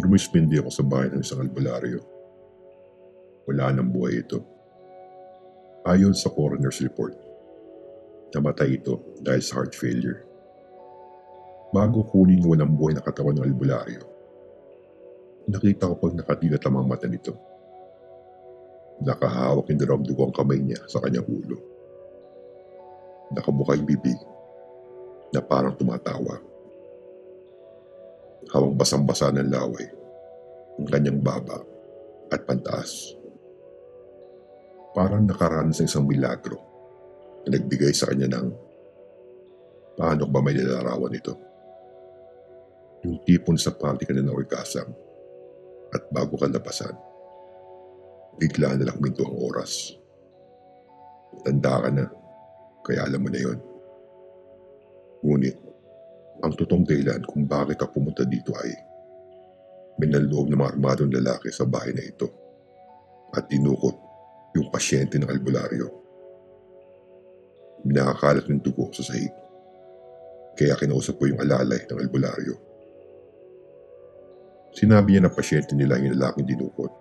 Lumispindi ako sa bahay ng isang albularyo. Wala nang buhay ito. Ayon sa coroner's report, namatay ito dahil sa heart failure. Bago kunin ng walang buhay na katawan ng albularyo, nakita ko pag nakadilat ang mata nito. Nakahawak yung dalawang dugo ang kamay niya sa kanyang ulo. Nakabuka yung bibig na parang tumatawa. Hawang basang-basa ng laway ang kanyang baba at pantaas. Parang nakaranas ng isang milagro na nagbigay sa kanya ng paano ba may nilalarawan ito. Yung tipon sa party ka na ng orgasm at bago ka labasan, bigla na lang minto ang oras. Tanda ka na, kaya alam mo na yon. Ngunit, ang totoong dahilan kung bakit ka pumunta dito ay may nanloob ng mga armadong lalaki sa bahay na ito at tinukot yung pasyente ng albularyo. Minakakalat ng dugo sa sahig. Kaya kinausap ko yung alalay ng albularyo. Sinabi niya na pasyente nila yung lalaking dinukot.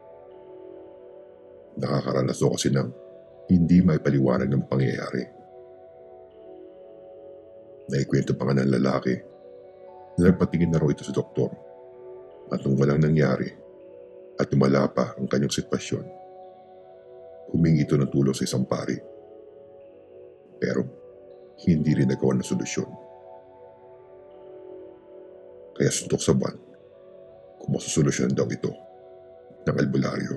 Nakakaranas ako kasi ng hindi may paliwanag ng pangyayari. Naikwento pa nga ng lalaki na nagpatingin na raw ito sa doktor at nung walang nangyari at tumala pa ang kanyang sitwasyon, humingi ito ng tulong sa isang pari. Pero hindi rin nagawa ng solusyon. Kaya suntok sa buwan kung masusolusyon daw ito ng albularyo.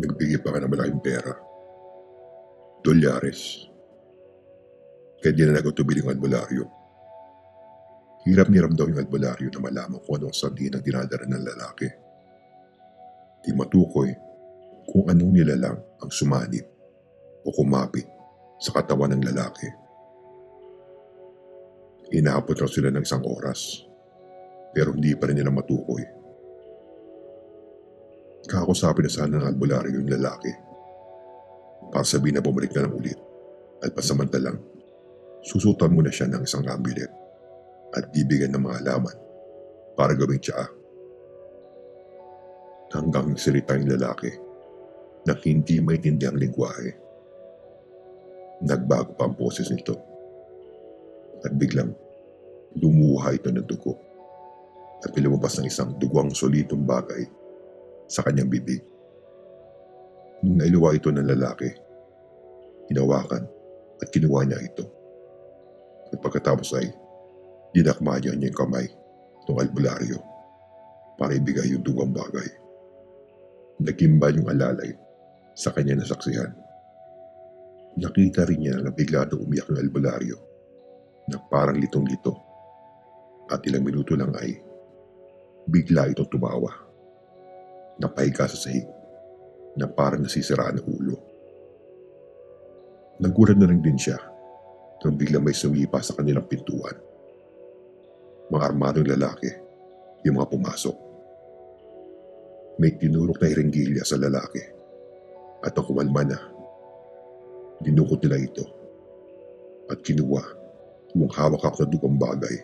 Nagbigay pa ka ng malaking pera. Dolyares. Kaya di na nagutubili ng albularyo. Hirap ni daw yung albularyo na malaman kung ano ang sandihin ang dinadara ng lalaki. Di matukoy kung anong nilalang ang sumanib o kumapit sa katawan ng lalaki. Inaabot raw sila ng isang oras pero hindi pa rin nila matukoy. Kakusapin na sana ng albularyo yung lalaki para sabihin na bumalik na lang ulit at pasamantalang susutan mo na siya ng isang amulet at bibigyan ng mga alaman para gawing tsaa. Hanggang nagsalita yung lalaki na hindi maintindihan ang lingwahe. Nagbago pa ang boses nito at biglang lumuha ito ng dugo at lumabas ng isang duguang solitong bagay sa kanyang bibig. Nung nailuwa ito ng lalaki, hinawakan at kinuha niya ito. At pagkatapos ay dinakma niya niya yung kamay ng albularyo para ibigay yung dugang bagay. Nagkimbal yung alalay sa kanya nasaksihan. Nakita rin niya na bigla na umiyak yung albularyo na parang litong-lito at ilang minuto lang ay bigla itong tumawa. Napahiga sa sahig na parang nasisiraan ng ulo. Nagulat na rin din siya nang bigla may sumipa sa kanilang pintuan. Mga armadong lalaki, yung mga pumasok. May tinurok na iringgilya sa lalaki at ang kumalma na. Dinukot nila ito at kinuha yung hawak na dugang bagay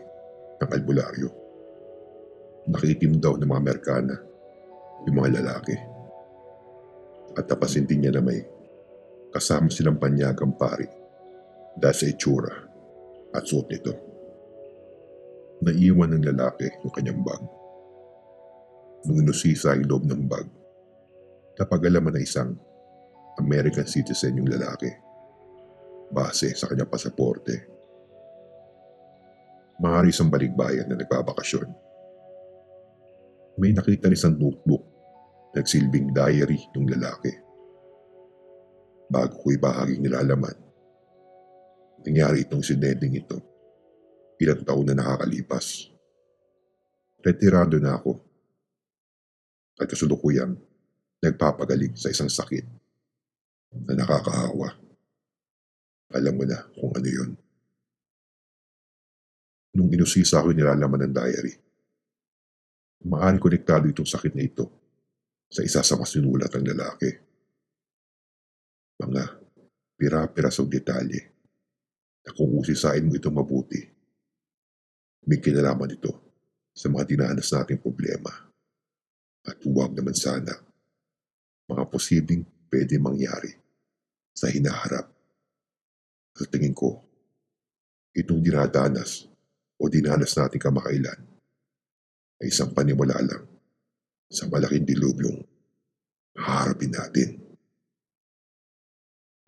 ng albularyo. Nakitim daw ng mga Amerikana yung mga lalaki. At tapasin din niya na may kasama silang panyagang pari dahil sa itsura at suot nito. Naiwan ng lalaki yung kanyang bag. Nung inusisa ang loob ng bag, napagalaman na isang American citizen yung lalaki base sa kanyang pasaporte. Maaari isang balikbayan na nagbabakasyon. May nakita rin isang notebook nagsilbing diary ng lalaki. Bago ko ibahaging nilalaman, nangyari itong insidenteng ito. Ilang taon na nakakalipas. Retirado na ako. At kasulukuyang nagpapagaling sa isang sakit na nakakahawa. Alam mo na kung ano yun. Nung inusisa ko nilalaman ng diary, maaari konektado itong sakit na ito sa isa sa masinulat ng lalaki. Mga pira-pirasong detalye na kung usisain mo ito mabuti, may kinalaman ito sa mga dinanas nating problema. At huwag naman sana mga posibleng pwede mangyari sa hinaharap. Sa tingin ko, itong dinadanas o dinanas natin kamakailan ay isang panimula lang sa malaking dilubyong haharapin natin.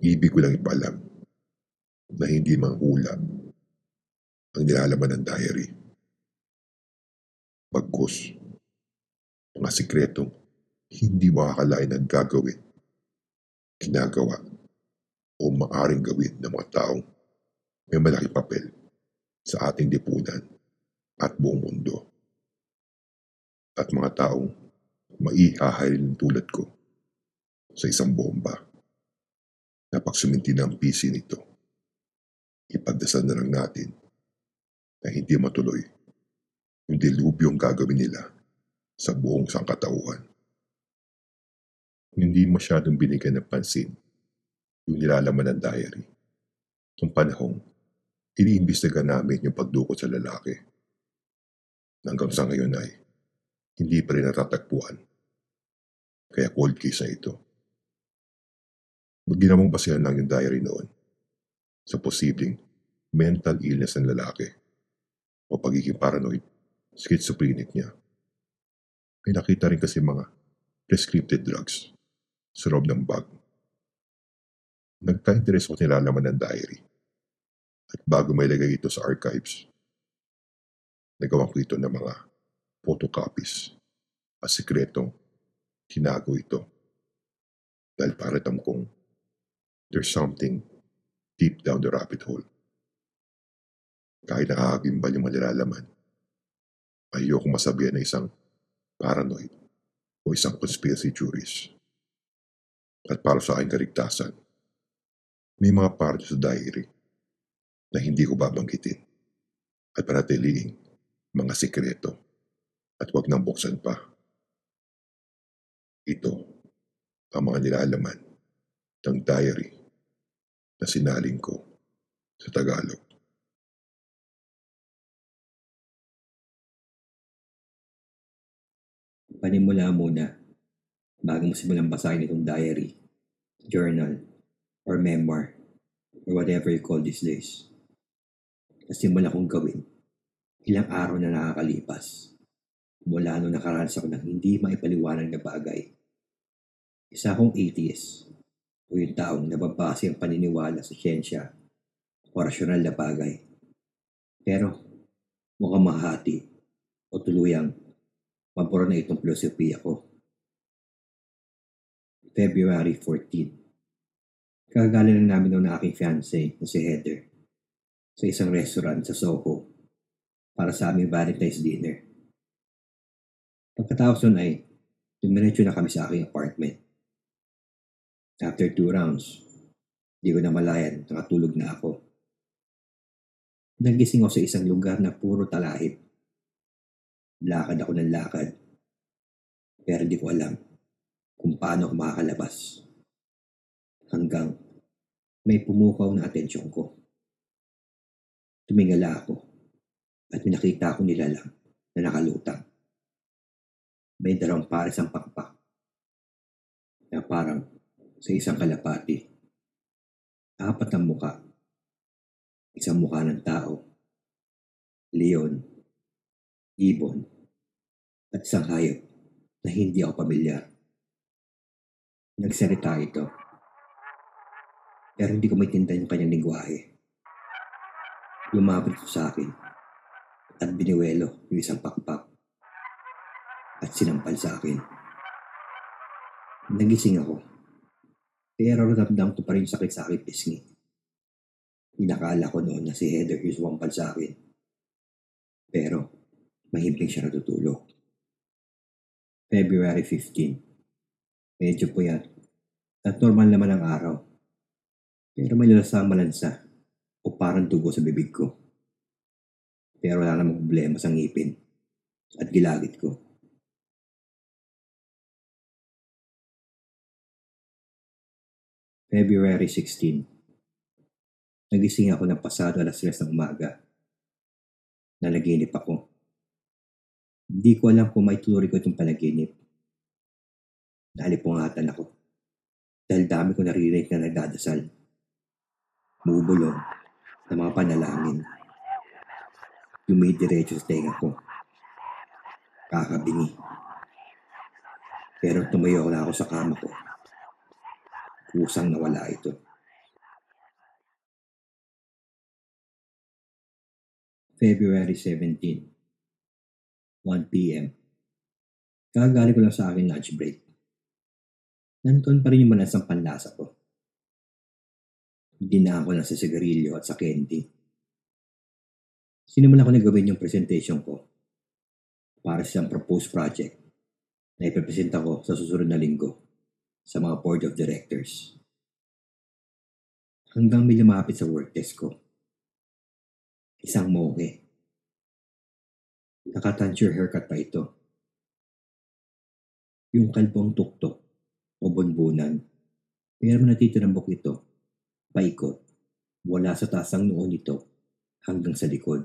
Ibig ko lang ipalam na hindi manghula ang nilalaman ng diary. Bagkus, mga sikretong hindi makakalain ang gagawin, ginagawa, o maaring gawin ng mga taong may malaking papel sa ating lipunan at buong mundo. At mga taong maihahalin tulad ko sa isang bomba na pagsuminti ng PC nito. Ipagdasal na lang natin na hindi matuloy yung dilubyong gagawin nila sa buong sangkatauhan. Hindi masyadong binigyan ng pansin yung nilalaman ng diary. Nung panahong, iniimbestiga namin yung pagdukot sa lalaki. Hanggang sa ngayon ay, hindi pa rin natatagpuan. Kaya cold case na ito. Ginamang basihan lang yung diary noon sa posibleng mental illness ng lalaki o pagiging paranoid, schizophrenic niya. May nakita rin kasi mga prescripted drugs sa loob ng bag. Nagka-interest ko nilalaman ng diary. At bago may lagay ito sa archives, nagawa ko ito ng mga photocopies at sikretong tinago ito. Dahil paratam kong there's something deep down the rabbit hole. Kahit nakakagimbal yung malilalaman, ayoko masabihan na isang paranoid o isang conspiracy theorist at para sa aking kaligtasan. May mga parte sa diary na hindi ko babanggitin at panatiliing mga sikreto at huwag nang buksan pa. Ito ang mga nilalaman ng diary na sinaling ko sa Tagalog. Panimula muna bago mo simulang basahin itong diary, journal, or memoir, or whatever you call these days. Nasimula kong gawin ilang araw na nakakalipas mula nung nakaranas ako ng hindi maipaliwanag na bagay. Isa akong atheist o yung taong nababase ang paniniwala sa siyensya o rasyonal na bagay. Pero mukhang mahati o tuluyang mabura na itong filosofiya ko. February 14. Kagagaling lang namin ng aking fiancé na si Heather sa isang restaurant sa Soho para sa aming Valentine's dinner. Pagkatapos nun ay dumiretso na kami sa aking apartment. After two rounds, di ko na malayan, nakatulog na ako. Nagising ako sa isang lugar na puro talahib. Lakad ako ng lakad. Pero di ko alam kung paano ako makakalabas. Hanggang may pumukaw na atensyon ko. Tumingala ako at minakita ko nila lang na nakalutang. May dalawang pares ang pakpak na parang sa isang kalapati. Apat ang muka. Isang muka ng tao. Leon, ibon, at isang hayop na hindi ako pamilyar. Nagsalita ito. Pero hindi ko maintindihan yung kanyang lingwahe. Lumapit ito sa akin at biniwelo yung isang pakpak at sinampal sa akin. Nagising ako. Pero ramdam ko pa rin sakit sa aking pisngi. Inakala ko noon na si Heather yung sumampal sa akin. Pero mahimping siya natutulog. February 15. Medyo puyat at normal naman ang araw. Pero may lalasang malansa o parang dugo sa bibig ko. Pero wala namang problema sa ngipin at gilagit ko. February 16. Nagising ako ng pasado alas 3 ng umaga. Nalaginip ako. Hindi ko alam kung may turi ko itong panaginip. Nalipungatan ako. Dahil dami ko naririnig na nagdadasal. Bubulong ng mga panalangin. Dumidiretso sa tenga ko. Kakabingi. Pero tumayo na ako sa kama ko. Kusang nawala ito. February 17, 1 p.m. Kagaling ko lang sa aking lunch break. Nandun pa rin yung malansang panlasa ko. Dinaan ko lang sa sigarilyo at sa candy. Sinimulan ko na gawin yung presentation ko para sa isang proposed project na ipipresenta ko sa susunod na linggo sa mga board of directors. Hanggang may lumapit sa work desk ko. Isang moke. Nakatansure haircut pa ito. Yung kalbong tuktok o bunbunan. Pero natitirang buk ito. Paikot. Wala sa tasang noon nito hanggang sa likod.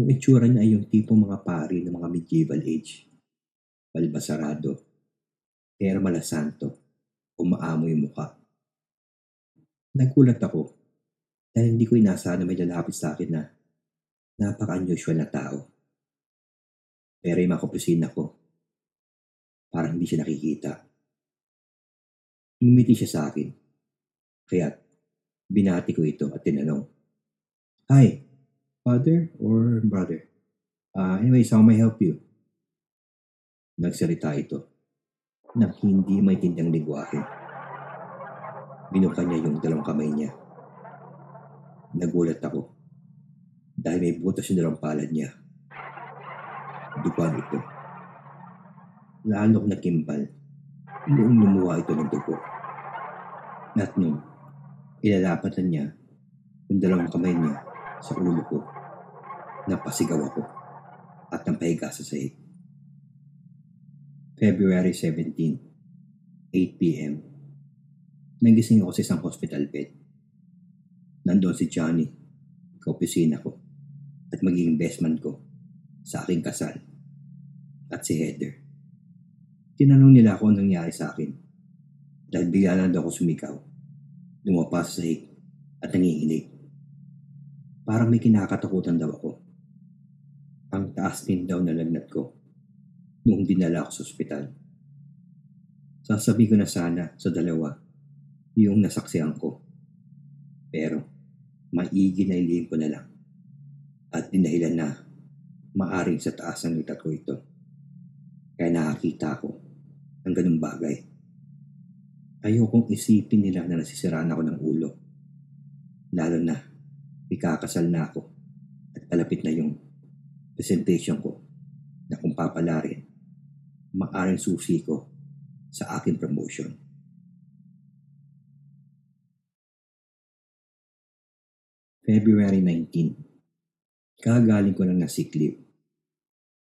Yung itsura niya ay yung tipong mga pari ng mga medieval age. Balbasarado. Pero malasanto. Umaamo yung muka. Nagulat ako dahil hindi ko inasahan na may lalapit sa akin na napaka-unusual na tao. Pero yung mga kapusin ko, parang hindi siya nakikita. Ngumiti siya sa akin. Kaya binati ko ito at tinanong, Hi, father or brother? Uh, anyways, how may I help you? Nagsalita ito ng hindi may tindang ligwahe. Binuka niya yung dalawang kamay niya. Nagulat ako dahil may butas yung dalawang palad niya. Duguan ito. Lalo nakimbal noong lumuha ito ng dugo. At nung ilalapatan niya yung dalawang kamay niya sa ulo ko, napasigaw ako at napahiga sa sahig. February 17, 8 p.m. Nagising ako sa isang hospital bed. Nandoon si Johnny, kaopisina ko, at magiging bestman ko sa aking kasal, at si Heather. Tinanong nila ako anong nangyari sa akin. Dahil bigla lang daw ako sumigaw. Lumapa sa sahig at nanginginig. Parang may kinakatakutan daw ako. Ang taas din daw na lagnat ko noong dinala ako sa ospital. Sasabi ko na sana sa dalawa yung nasaksihan ko. Pero, maigi na ilihim ko na lang. At dinahilan na maaring sa taas ng litat ko ito. Kaya nakakita ko ng ganung bagay. Ayokong isipin nila na nasisiraan ako ng ulo. Lalo na, ikakasal na ako at palapit na yung presentation ko na kung papalarin, maaring susi ko sa aking promotion. February 19. Kagaling ko lang na sick leave.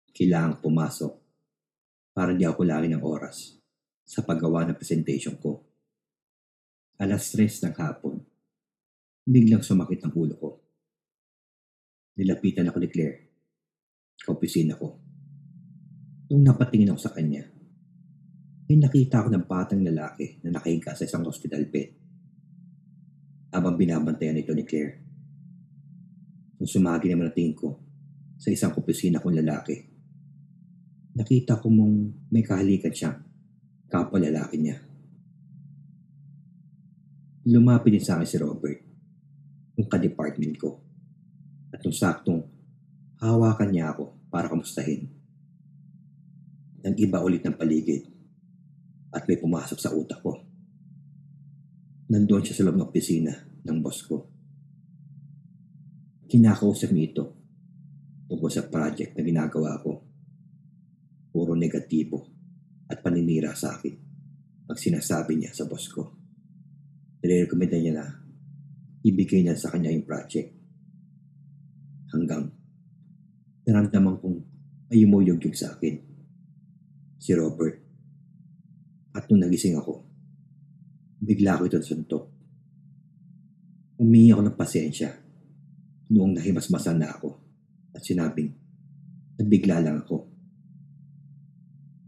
Kailangang pumasok para di ako lagi ng oras sa paggawa ng presentation ko. Alas stress ng hapon, biglang sumakit ang ulo ko. Nilapitan ako ni Claire, kaopisina ko. Nung napatingin ako sa kanya, may nakita ako ng batang lalaki na nakahiga sa isang hospital bed. Habang binabantayan ito ni Claire, nung sumagi naman tingin ko sa isang opisina kong lalaki. Nakita ko mong may kahalikan siya, kapwa lalaki niya. Lumapit din sa akin si Robert, yung ka-department ko. At nung saktong hawakan niya ako para kamustahin. Nag-iba ulit ng paligid at may pumasok sa utak ko. Nandoon siya sa loob ng opisina ng boss ko kinakausap niya ito tungkol sa project na ginagawa ko. Puro negatibo at paninira sa akin ang sinasabi niya sa boss ko. Nire-recommend niya na ibigay niya sa kanya yung project. Hanggang naramdaman kong ay umuyog-yog sa akin. Si Robert. At nung nagising ako, bigla ko ito suntok. Umihi ako ng pasensya noong nahimasmasan na ako at sinabing, Nagbigla lang ako.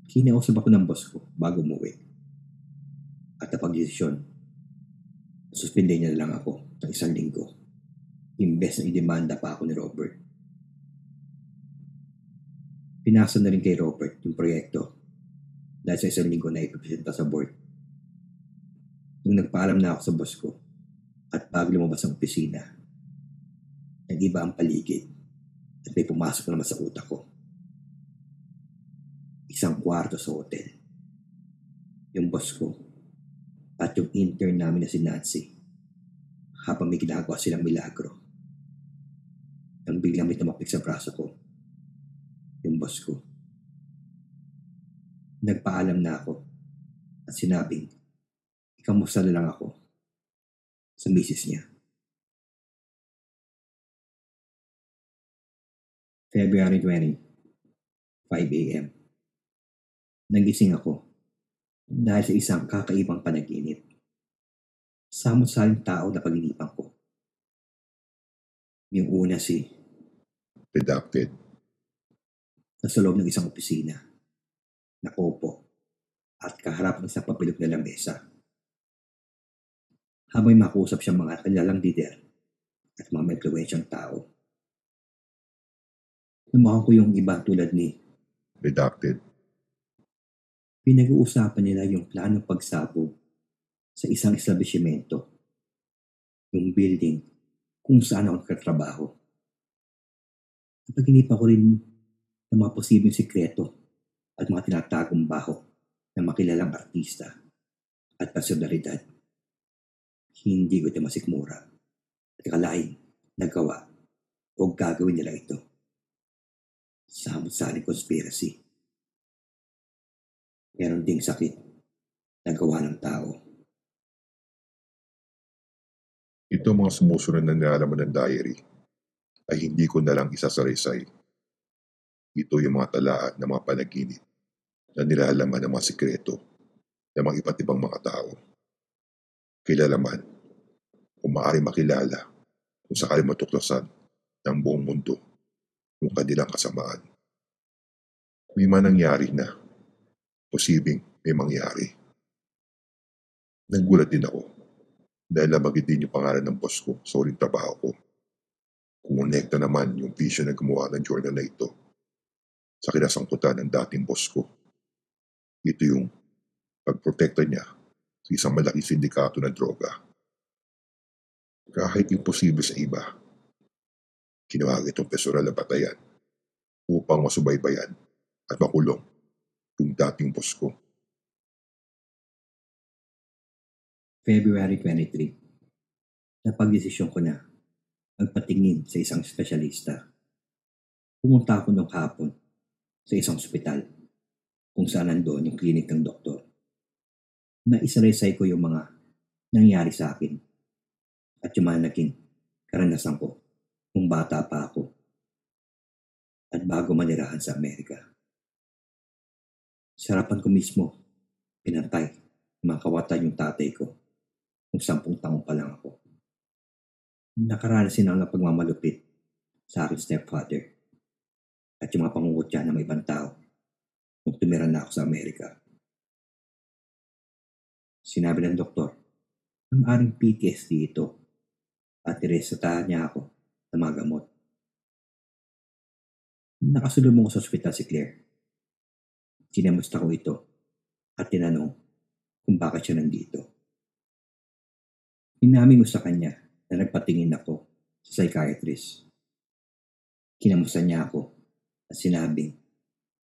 Kinausap ako ng boss ko bago umuwi. At napag-desisyon, suspinde niya lang ako ng isang linggo. Imbes na idemanda pa ako ni Robert. Pinasa na rin kay Robert yung proyekto dahil sa isang linggo na ipipresenta sa board. Nung nagpaalam na ako sa boss ko at bago lumabas ang opisina, nag-iba ang paligid at may pumasok naman sa utak ko. Isang kwarto sa hotel. Yung boss ko at yung intern namin na si Nancy habang may ginagawa silang milagro. Nang biglang may tumapik sa braso ko, yung boss ko. Nagpaalam na ako at sinabing, ikamusta na lang ako sa misis niya. February 20, 5 a.m. Nagising ako dahil sa isang kakaibang panaginip. Samot-saling tao na paginipan ko. Yung una si Redacted. nasa loob ng isang opisina. Nakaupo at kaharap ng isang pabilog na lamesa. Habang makausap siya mga kanilang leader at mga may influensyang tao. Lumakan ko yung iba tulad ni Redacted. pinag-uusapan nila yung planong pagsabog sa isang establishmento. Yung building kung saan ako nagkatrabaho. Napaginipan ko rin ng mga posibleng sikreto at mga tinatagong baho ng makilalang artista at personalidad. Hindi ko ito masikmura at kalain nagawa o gagawin nila ito. Samot-saling conspiracy. Meron ding sakit na gawa ng tao. Ito mga sumusunod na nilalaman ng diary ay hindi ko na lang isasaraysay. Ito yung mga talaan ng mga panaginip na nilalaman ng mga sikreto ng mga iba't ibang mga tao. Kilala man o maaari makilala kung sakali matuklasan ng buong mundo yung kanilang kasamaan. May man nangyari na, posibleng may mangyari. Nagulat din ako dahil nabagit din yung pangalan ng boss ko sa uling trabaho ko. Kumonekta naman yung vision na gumawa ng journal na ito sa kinasangkutan ng dating boss ko. Ito yung pagprotekta niya sa isang malaking sindikato ng droga. Kahit imposible sa iba, kinawag itong personal na batayan upang masubaybayan at makulong yung dating boss ko. February 23. Napagdesisyon ko na magpatingin sa isang espesyalista. Pumunta ako nung hapon sa isang ospital kung saan nandoon yung klinik ng doktor. Naisaraysay ko yung mga nangyari sa akin at yung mga naging karanasan ko kung bata pa ako at bago manirahan sa Amerika. Sarapan ko mismo, pinantay, mga kawatan yung tatay ko nung sampung taong pa lang ako. Nakaranasin ang pagmamalupit sa aking stepfather at yung mga pangungutya ng ibang tao nung tumira na ako sa Amerika. Sinabi ng doktor na maaaring PTSD ito at niresetahan niya ako ng mga gamot. Nakasulubong ko sa ospital si Claire. Sinamusta ko ito at tinanong kung bakit siya nandito. Inamin ko sa kanya na nagpatingin ako sa psychiatrist. Kinamusta niya ako at sinabing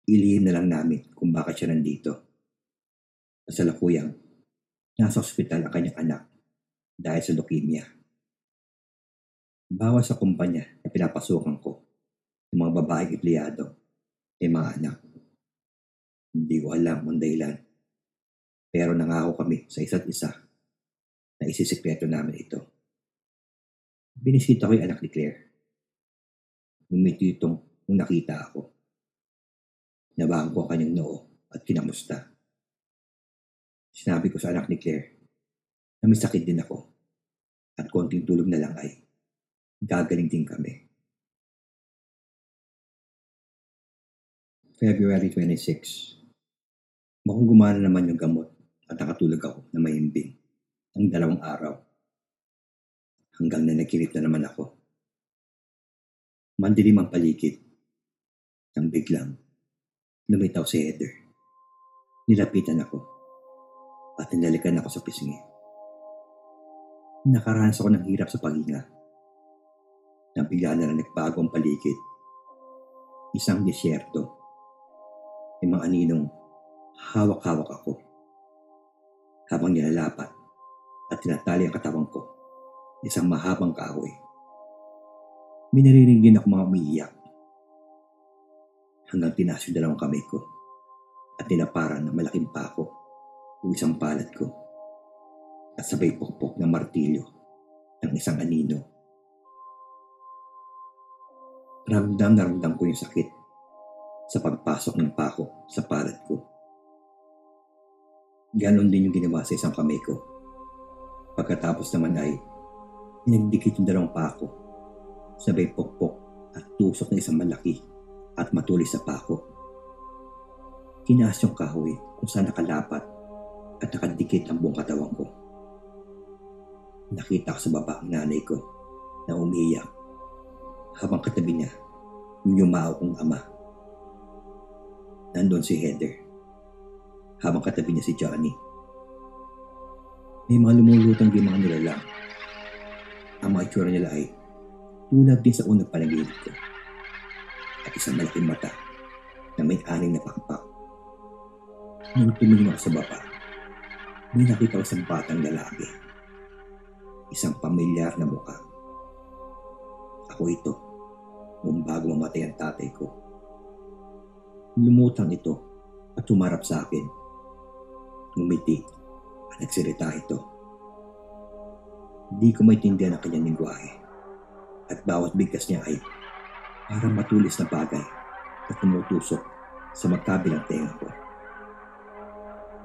ilihim na lang namin kung bakit siya nandito. Kasalukuyang, nasa ospital ang kanyang anak dahil sa leukemia. Bawa sa kumpanya na pinapasukan ko ng mga babaeng empleyado may mga anak. Hindi ko alam ang dahilan. Pero nangako kami sa isa't isa na isisikreto namin ito. Binisita ko yung anak ni Claire. Ngumiti itong nung nakita ako. Nabahan ko ang kanyang noo at kinamusta. Sinabi ko sa anak ni Claire na may sakit din ako at konting tulog na lang ay gagaling din kami. February 26. Mukhang gumana naman yung gamot at nakatulog ako na mahimbing ng dalawang araw. Hanggang na nakilit na naman ako. Mandilim ang paligid. Nang biglang, lumitaw si Heather. Nilapitan ako at nilalikan ako sa pisngi. Nakaranas ako ng hirap sa paghinga. Nang bigla na lang nagbago ang paligid. Isang disyerto. May mga aninong hawak-hawak ako. Habang nilalapat at tinatali ang katawan ko. Isang mahabang kahoy. May naririnig din ako mga umiiyak. Hanggang yung dalawang kamay ko at tinaparan ng malaking pako yung isang palad ko at sabay pokpok ng martilyo ng isang anino. Ramdam na ramdam ko yung sakit sa pagpasok ng pako sa palad ko. Ganon din yung ginawa sa isang kamay ko. Pagkatapos naman ay inagdikit yung dalawang pako, sabay pokpok at tusok ng isang malaki at matulis sa pako. Kinaas yung kahoy kung saan nakalapat at nakadikit ang buong katawan ko. Nakita ko sa baba ang nanay ko na umiiyak habang katabi niya yung yumao kong ama. Nandun si Heather habang katabi niya si Johnny. May mga lumulutang din mga nilalang. Ang mga itsura nila ay tulad din sa unang panaginip ko at isang malaking mata na may aning na pakpak. Nung tumingin ako sa baba, may nakita ko isang batang lalaki. Isang pamilyar na mukha. Ako ito, nung bago mamatay ang tatay ko. Lumutang ito at tumarap sa akin. Ngumiti at nagsalita ito. Di ko maintindihan ang kanyang lingwahe at bawat bigkas niya ay parang matulis na bagay na tumutusok sa magkabilang tenga ko.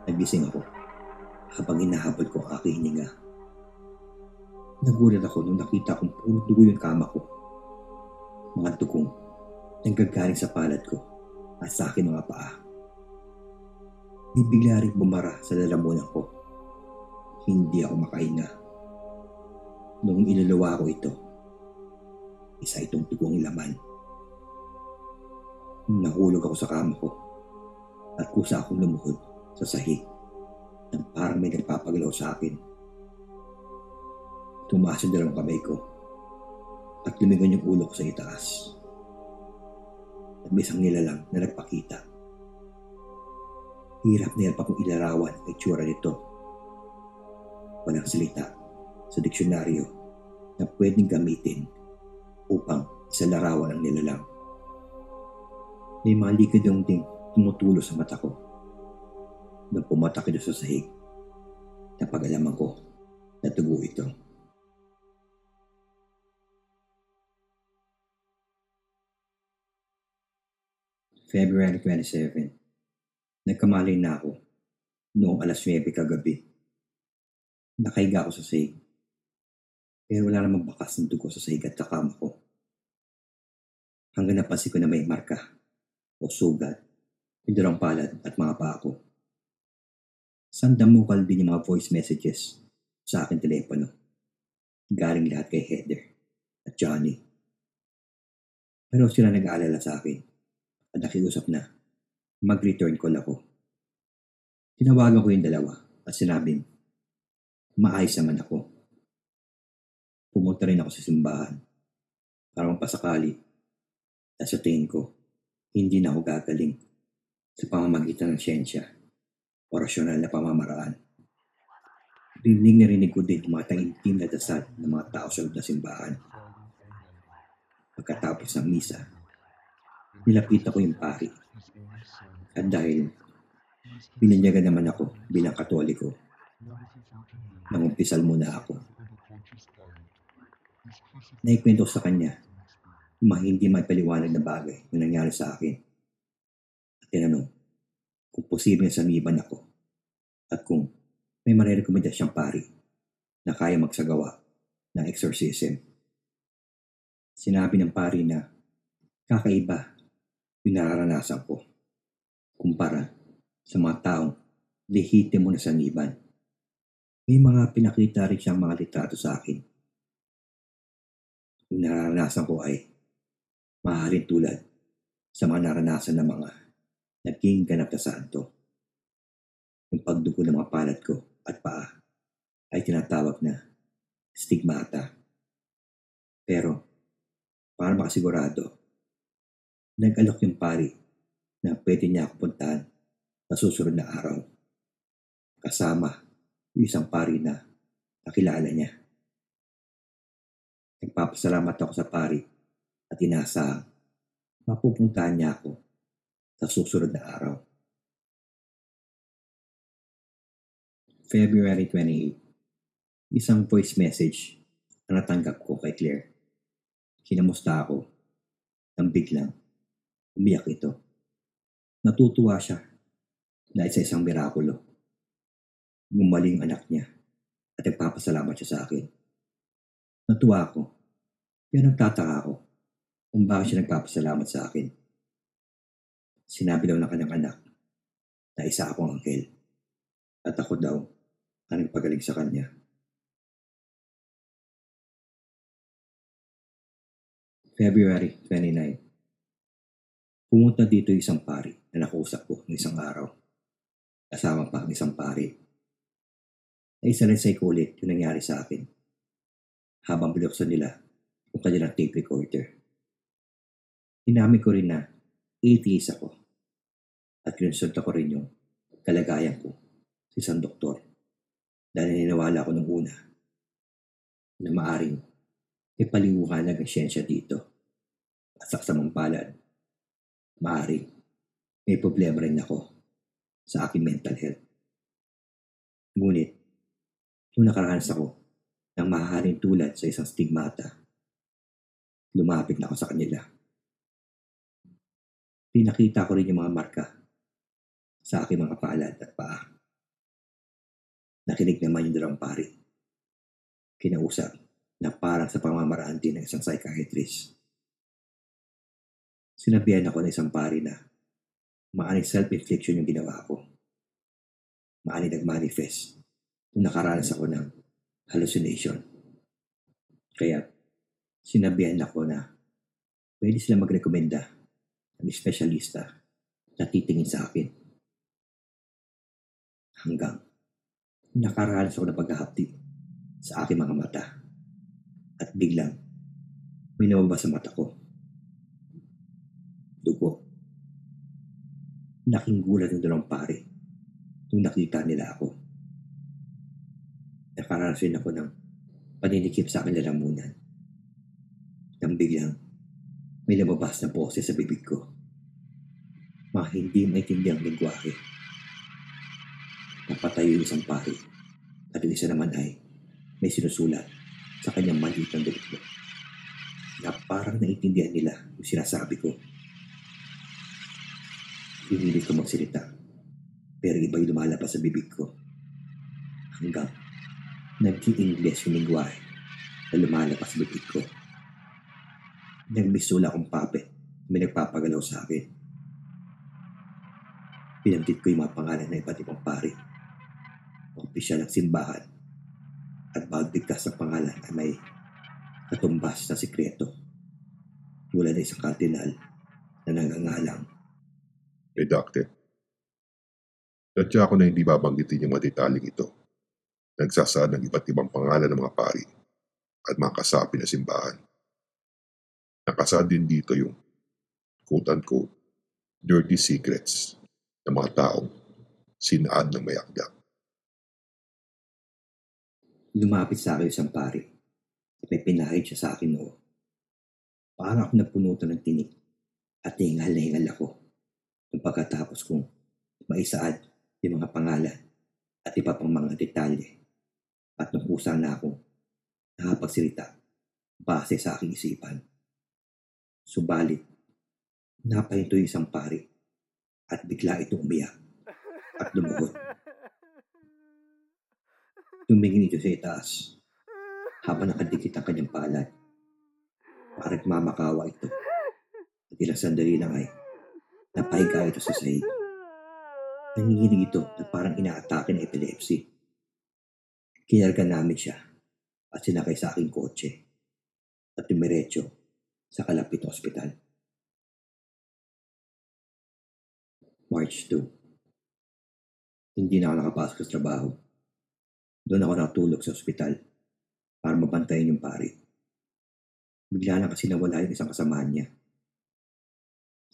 Nagising ako habang hinahabol ko ang aking hininga. Nagulat ako nung nakita kong puro dugo yung kama ko. Mga dugong nanggagaling sa palad ko at sa aking mga paa. Di bigla rin bumara sa lalamunan ko. Hindi ako makahinga. Nung inulawa ko ito, isa itong tugong laman. Nahulog ako sa kama ko at kusa akong lumuhod sa sahig nang parang may nagpapagalaw sa akin. Tumaas yung dalawang kamay ko at lumigon yung ulo ko sa itaas. At may isang nilalang na nagpakita. Hirap na hirap akong ilarawan ang itsura nito. Walang salita sa diksyonaryo na pwedeng gamitin upang isalarawan ang nilalang. May mga likadong ding tumutulo sa mata ko nang pumatak ito sa sahig. Napag-alaman ko na tugo ito. February 27. Nagkamali na ako noong alas 9 kagabi. Nakahiga ako sa sahig. Pero wala namang bakas ng dugo sa sahig at kakama ko. Hanggang napansin ko na may marka o sugat, yung palad at mga paa ko. Sandamukal din yung mga voice messages sa akin telepono. Galing lahat kay Heather at Johnny. Pero sila nag-aalala sa akin at nakiusap na mag-return call ako. Tinawagan ko yung dalawa at sinabing maayos naman ako. Pumunta rin ako sa simbahan para mapasakali at sa tingin ko hindi na ako gagaling sa pamamagitan ng siyensya o rasyonal na pamamaraan. Rinig na rinig ko din mga taintim na dasal ng mga tao sa loob ng simbahan. Pagkatapos ng misa, nilapit ako yung pari. At dahil binanyagan naman ako bilang katoliko, nangumpisal muna ako. Naikwento sa kanya yung mga hindi may paliwanag na bagay na nangyari sa akin. At tinanong kung posibleng samiban ako at kung may marirekomenda siyang pari na kaya magsagawa ng exorcism. Sinabi ng pari na kakaiba yung nararanasan ko kumpara sa mga taong lehitimo na sangiban. May mga pinakita rin siyang mga litrato sa akin. Yung nararanasan ko ay maaaring tulad sa mga naranasan ng mga naging ganap na santo. Yung pagdugo ng mga palad ko at paa ay tinatawag na stigmata. Pero, para makasigurado, nag-alok yung pari na pwede niya ako puntahan sa susunod na araw. Kasama yung isang pari na nakilala niya. Nagpapasalamat ako sa pari at inasahang mapupuntahan niya ako sa susunod na araw. February 28 Isang voice message na natanggap ko kay Claire. Kinamusta ako nang biglang umiyak ito. Natutuwa siya na isa-isang mirakulo. Gumaling anak niya at nagpapasalamat siya sa akin. Natuwa ako pero nagtataka ako kung bakit siya nagpapasalamat sa akin. Sinabi daw ng kanyang anak na isa akong angkel at ako daw ang nagpagaling sa kanya. February 29 Pumunta dito isang pari na nakusap ko ng isang araw. Kasama pa ang isang pari. Na isa rin sa ikulit yung nangyari sa akin. Habang binuksan nila yung kanilang tape recorder. Inamin ko rin na atheist ako. At kinonsulta ko rin yung kalagayan ko sa isang doktor. Dahil naniniwala ko nung una na maaring ipaliwanag ang siyensya dito. At sa kasamang palad, maaring may problema rin ako sa aking mental health. Ngunit, nung nakaranas ako ng mahaharing tulad sa isang stigmata, lumapit na ako sa kanila. Pinakita ko rin yung mga marka sa aking mga palad at paa. Nakinig naman yung dalawang pari. Kinausap na parang sa pamamaraan din ng isang psychiatrist. Sinabihan ako ng isang pari na maaring self-infliction yung ginawa ko. Maaring nag-manifest nung nakaranas ako ng hallucination. Kaya sinabihan ako na pwede sila magrekomenda ng espesyalista na titingin sa akin. Hanggang nakaranas ako ng paghahapdi sa aking mga mata. At biglang may namabas sa mata ko. Dugo. Laking gulat ng dalawang pare nung nakita nila ako. Nakaranas rin ako ng paninikip sa aking lalamunan. Nang biglang may lumabas na boses sa bibig ko. Mga hindi maintindihan lingwahe. Napatayo yung isang pari at yung isa naman ay may sinusulat sa kanyang maliit ng dulito na parang naintindihan nila yung sinasabi ko. Pinilit ko magsalita pero iba yung lumalabas sa bibig ko. Hanggang naging English yung lingwahe na lumalabas sa bibig ko. Nagbisula akong puppet may nagpapagalaw sa akin. Pinanggit ko yung mga pangalan ng iba't ibang pari. Opisyal ng simbahan. At bawat bigkas ng pangalan ay may katumbas na sikreto. Mula na isang kardinal na nangangalang Redacted. Nadya ako na hindi babanggitin yung mga detaling ito. Nagsasaad ng iba't ibang pangalan ng mga pari at mga kasapi na simbahan. Nakasaad din dito yung quote-unquote dirty secrets ng mga taong sinaan ng mayakdak. lumapit sa akin isang pari may pinahid siya sa akin noo. Parang ako napunutan ng tinik at hingal na hingal ako nung pagkatapos kong maisaad yung mga pangalan at iba pang mga detalye at nung kusa na akong nakapagsalita base sa aking isipan. Subalit, napahinto yung isang pari at bigla itong umiyak at lumuhod. Tumingin ito sa itaas habang nakadikit ang kanyang palad. Parang mamakawa ito. At ilang sandali lang ay napahiga ito sa sahig Nanginginig ito na parang inaatake ng epilepsy. Kinarga namin siya at sinakay sa aking kotse at dumiretso sa kalapit ospital. March 2 Hindi na ako nakapasok sa trabaho. Doon ako natulog sa ospital para mabantayan yung pari. Bigla na kasi nawala yung isang kasamahan niya.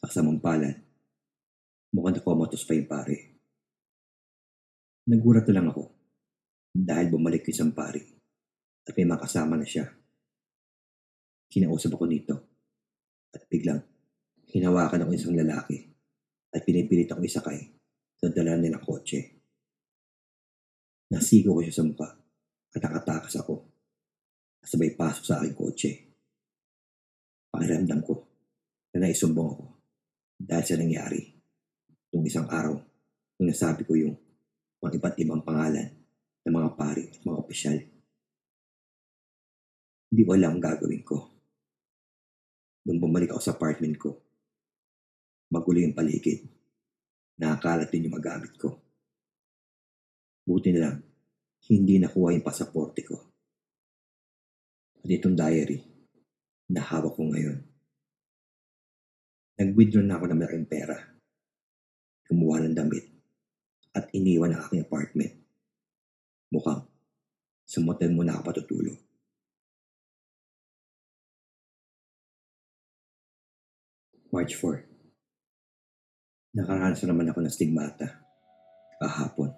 Sa kasamang palad, mukhang nakomatos pa yung pari. Nagulat na lang ako dahil bumalik yung isang pari at may makasama na siya. Kinausap ako nito at biglang hinawakan ako isang lalaki at pinipilit ako isakay sa dala nilang kotse. Nasigo ko siya sa mukha at nakatakas ako. Sabay pasok sa aking kotse. Pakiramdam ko na naisumbong ako dahil sa nangyari nung isang araw nung nasabi ko yung mga iba't ibang pangalan ng mga pari at mga opisyal. Hindi ko alam ang gagawin ko. Nung bumalik ako sa apartment ko, magulo yung paligid. Nakakalat din yung magamit ko. Buti na lang, hindi nakuha yung pasaporte ko. At itong diary, na hawak ko ngayon. Nag-withdraw na ako ng malaking pera. Kumuha ng damit. At iniwan ang aking apartment. Mukhang sa muna ako patutulog. March 4. Nakaranas na naman ako ng stigmata kahapon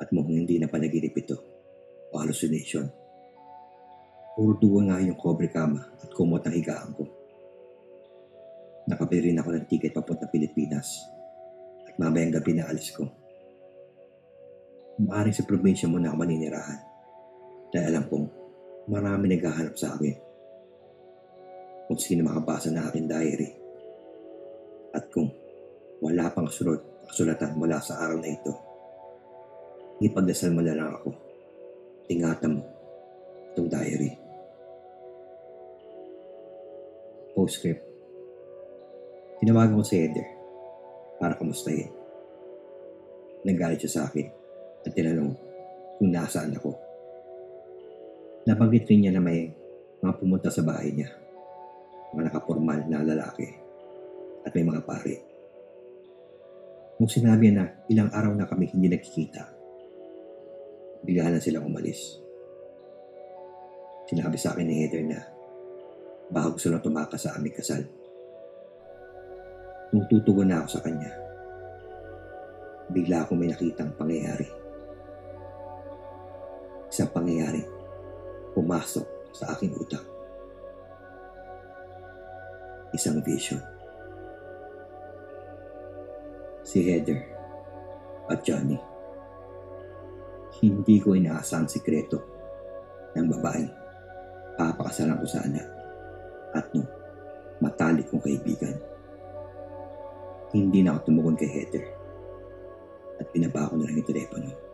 at mukhang hindi na panaginip ito o hallucination. Puro duwa nga yung cobre kama at kumot ang higaan ko. Nakabili rin ako ng ticket papunta Pilipinas at mamayang gabi na alis ko. Maaring sa probinsya mo na ako maninirahan dahil alam kong marami naghahanap sa akin kung sino makabasa na aking diary at kung wala pang sunod kasulatan mula sa araw na ito. Ipagdasal mo na lang ako. Ingatan mo itong diary. Postscript. Tinawagan ko si Heather para kamustahin. Nagalit siya sa akin at tinanong kung nasaan ako. Nabanggit rin niya na may mga pumunta sa bahay niya. Mga nakapormal na lalaki at may mga pari. Nung sinabi na ilang araw na kami hindi nagkikita, bigla na silang umalis. Sinabi sa akin ni Heather na baka gusto na tumakas sa aming kasal. Nung tutugon na ako sa kanya, bigla akong may nakitang pangyayari. Isang pangyayari pumasok sa aking utak. Isang vision. Si Heather at Johnny. Hindi ko inaasang sikreto ng babaeng papakasalan ko sana at no matalik kong kaibigan. Hindi na ako tumugon kay Heather at pinaba ko na lang yung telepono.